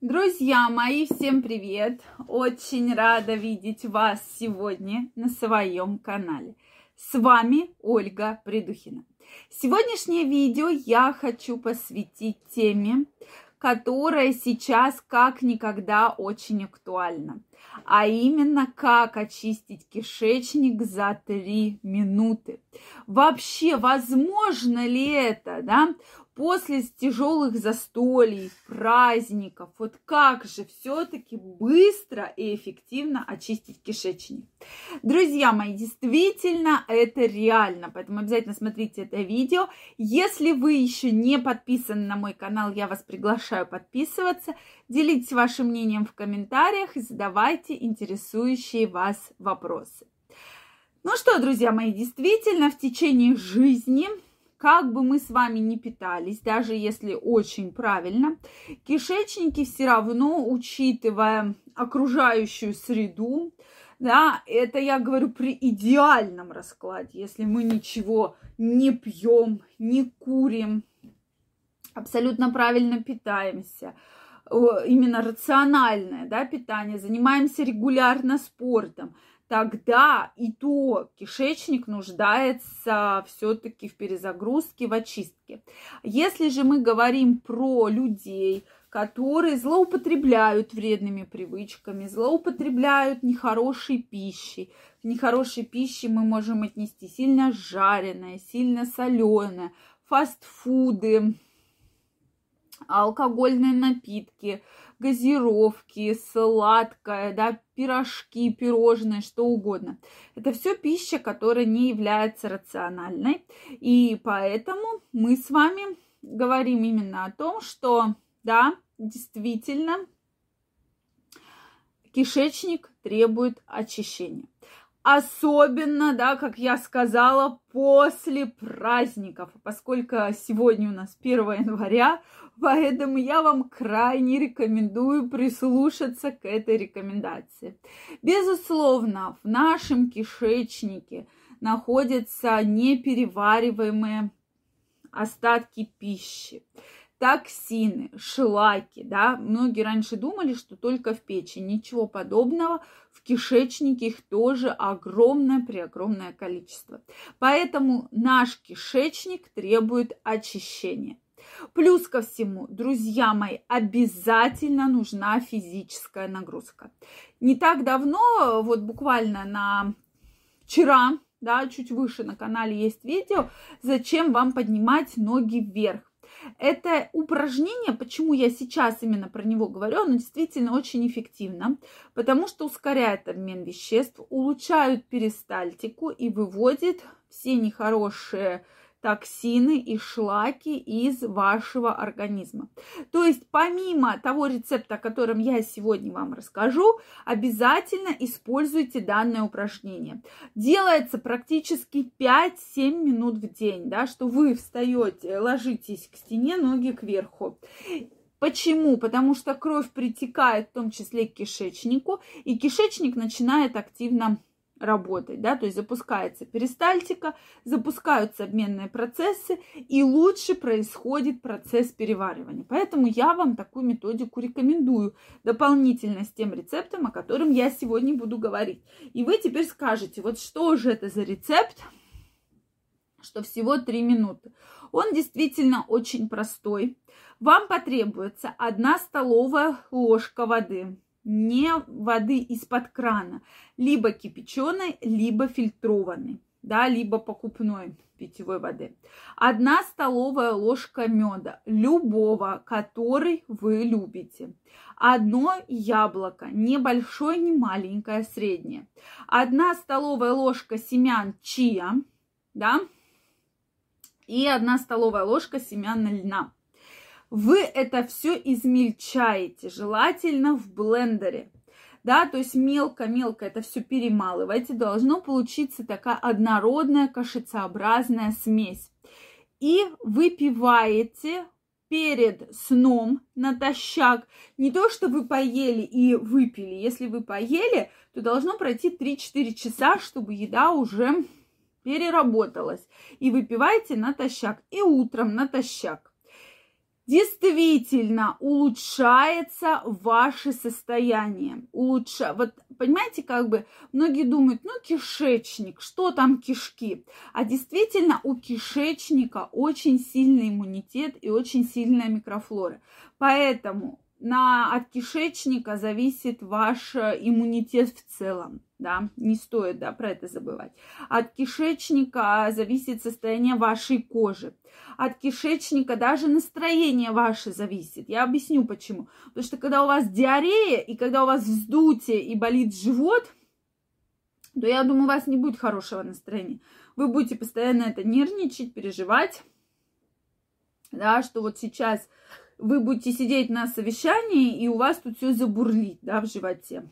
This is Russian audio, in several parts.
Друзья мои, всем привет! Очень рада видеть вас сегодня на своем канале. С вами Ольга Придухина. Сегодняшнее видео я хочу посвятить теме, которая сейчас как никогда очень актуальна. А именно, как очистить кишечник за 3 минуты. Вообще, возможно ли это, да? После тяжелых застолий, праздников, вот как же все-таки быстро и эффективно очистить кишечник. Друзья мои, действительно это реально, поэтому обязательно смотрите это видео. Если вы еще не подписаны на мой канал, я вас приглашаю подписываться. Делитесь вашим мнением в комментариях и задавайте интересующие вас вопросы. Ну что, друзья мои, действительно в течение жизни как бы мы с вами не питались, даже если очень правильно, кишечники все равно, учитывая окружающую среду, да, это я говорю при идеальном раскладе, если мы ничего не пьем, не курим, абсолютно правильно питаемся, именно рациональное да, питание, занимаемся регулярно спортом, тогда и то кишечник нуждается все-таки в перезагрузке, в очистке. Если же мы говорим про людей, которые злоупотребляют вредными привычками, злоупотребляют нехорошей пищей. В нехорошей пище мы можем отнести сильно жареное, сильно соленое, фастфуды, алкогольные напитки, газировки, сладкое, да, пирожки, пирожные, что угодно. Это все пища, которая не является рациональной. И поэтому мы с вами говорим именно о том, что, да, действительно, кишечник требует очищения. Особенно, да, как я сказала, после праздников, поскольку сегодня у нас 1 января, поэтому я вам крайне рекомендую прислушаться к этой рекомендации. Безусловно, в нашем кишечнике находятся неперевариваемые остатки пищи токсины, шлаки, да, многие раньше думали, что только в печени, ничего подобного, в кишечнике их тоже огромное, преогромное количество. Поэтому наш кишечник требует очищения. Плюс ко всему, друзья мои, обязательно нужна физическая нагрузка. Не так давно, вот буквально на вчера, да, чуть выше на канале есть видео, зачем вам поднимать ноги вверх. Это упражнение, почему я сейчас именно про него говорю, оно действительно очень эффективно, потому что ускоряет обмен веществ, улучшает перистальтику и выводит все нехорошие токсины и шлаки из вашего организма. То есть помимо того рецепта, о котором я сегодня вам расскажу, обязательно используйте данное упражнение. Делается практически 5-7 минут в день, да, что вы встаете, ложитесь к стене, ноги кверху. Почему? Потому что кровь притекает в том числе к кишечнику, и кишечник начинает активно работать, да, то есть запускается перистальтика, запускаются обменные процессы, и лучше происходит процесс переваривания. Поэтому я вам такую методику рекомендую, дополнительно с тем рецептом, о котором я сегодня буду говорить. И вы теперь скажете, вот что же это за рецепт, что всего 3 минуты. Он действительно очень простой. Вам потребуется 1 столовая ложка воды не воды из-под крана, либо кипяченой, либо фильтрованной, да, либо покупной питьевой воды. Одна столовая ложка меда, любого, который вы любите. Одно яблоко, небольшое, не маленькое, среднее. Одна столовая ложка семян чия, да, и одна столовая ложка семян льна. Вы это все измельчаете, желательно в блендере. Да, то есть мелко-мелко это все перемалываете, должно получиться такая однородная кашицеобразная смесь. И выпиваете перед сном натощак. Не то, что вы поели и выпили. Если вы поели, то должно пройти 3-4 часа, чтобы еда уже переработалась. И выпивайте натощак. И утром натощак. Действительно улучшается ваше состояние. Улучша... Вот понимаете, как бы многие думают, ну кишечник, что там кишки? А действительно у кишечника очень сильный иммунитет и очень сильная микрофлора. Поэтому на, от кишечника зависит ваш э, иммунитет в целом, да, не стоит, да, про это забывать. От кишечника зависит состояние вашей кожи. От кишечника даже настроение ваше зависит. Я объясню почему. Потому что когда у вас диарея и когда у вас вздутие и болит живот, то я думаю, у вас не будет хорошего настроения. Вы будете постоянно это нервничать, переживать, да, что вот сейчас вы будете сидеть на совещании, и у вас тут все забурлит, да, в животе.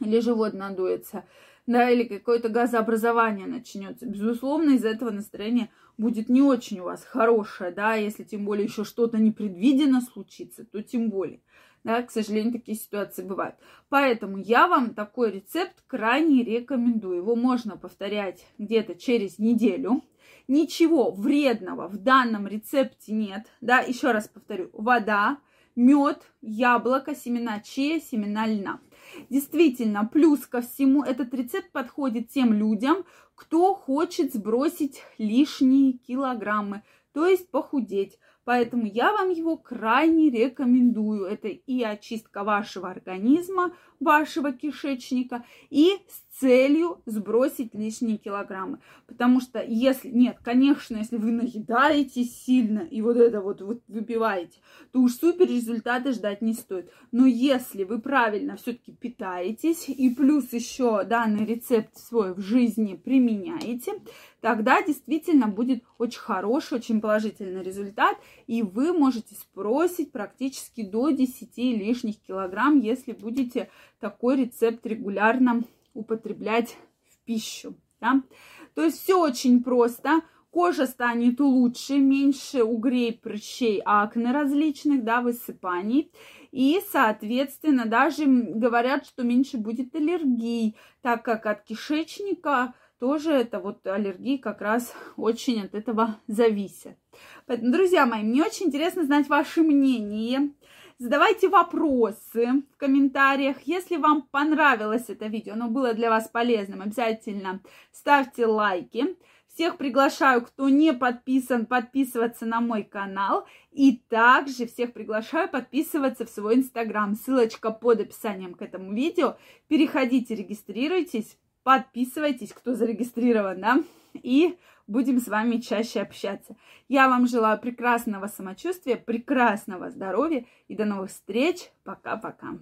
Или живот надуется, да, или какое-то газообразование начнется. Безусловно, из-за этого настроение будет не очень у вас хорошее, да, если тем более еще что-то непредвиденно случится, то тем более. Да, к сожалению, такие ситуации бывают. Поэтому я вам такой рецепт крайне рекомендую. Его можно повторять где-то через неделю. Ничего вредного в данном рецепте нет. Да, еще раз повторю. Вода, мед, яблоко, семена чия, семена льна. Действительно, плюс ко всему, этот рецепт подходит тем людям, кто хочет сбросить лишние килограммы, то есть похудеть. Поэтому я вам его крайне рекомендую. Это и очистка вашего организма, вашего кишечника, и с целью сбросить лишние килограммы. Потому что если, нет, конечно, если вы наедаетесь сильно и вот это вот, вот выпиваете, то уж супер результаты ждать не стоит. Но если вы правильно все-таки питаетесь и плюс еще данный рецепт свой в жизни применяете, тогда действительно будет очень хороший, очень положительный результат, и вы можете сбросить практически до 10 лишних килограмм, если будете такой рецепт регулярно употреблять в пищу. Да? То есть все очень просто. Кожа станет лучше, меньше угрей, прыщей, акне различных, да, высыпаний. И, соответственно, даже говорят, что меньше будет аллергий, так как от кишечника тоже это вот аллергии как раз очень от этого зависят. Поэтому, друзья мои, мне очень интересно знать ваше мнение. Задавайте вопросы в комментариях. Если вам понравилось это видео, оно было для вас полезным, обязательно ставьте лайки. Всех приглашаю, кто не подписан, подписываться на мой канал. И также всех приглашаю подписываться в свой инстаграм. Ссылочка под описанием к этому видео. Переходите, регистрируйтесь, подписывайтесь, кто зарегистрирован, да, и будем с вами чаще общаться. Я вам желаю прекрасного самочувствия, прекрасного здоровья и до новых встреч. Пока-пока.